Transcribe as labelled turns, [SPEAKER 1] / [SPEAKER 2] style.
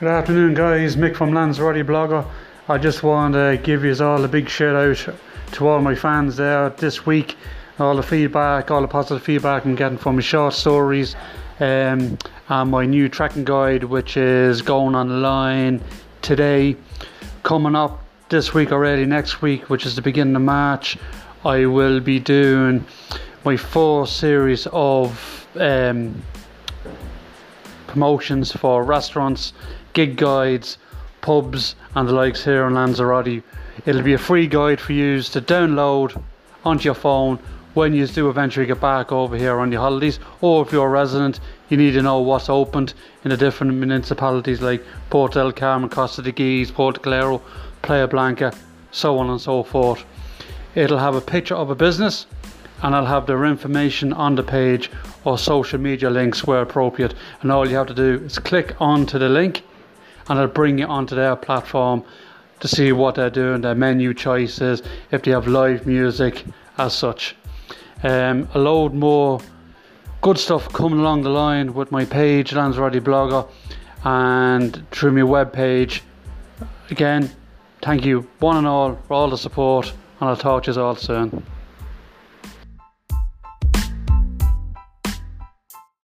[SPEAKER 1] Good afternoon, guys. Mick from Land's Lanzarote Blogger. I just want to give you all a big shout out to all my fans there this week. All the feedback, all the positive feedback I'm getting from my short stories, um, and my new tracking guide, which is going online today. Coming up this week already, next week, which is the beginning of March, I will be doing my four series of um, promotions for restaurants gig guides, pubs, and the likes here in Lanzarote. It'll be a free guide for you to download onto your phone when you do eventually get back over here on your holidays, or if you're a resident, you need to know what's opened in the different municipalities like Port del Carmen, Costa Teguise, Portocalero, Playa Blanca, so on and so forth. It'll have a picture of a business and I'll have their information on the page or social media links where appropriate. And all you have to do is click onto the link and it'll bring you onto their platform to see what they're doing, their menu choices, if they have live music as such. Um, a load more good stuff coming along the line with my page, Lanzarote Blogger, and through my web page. Again, thank you one and all for all the support, and I'll talk to you all soon.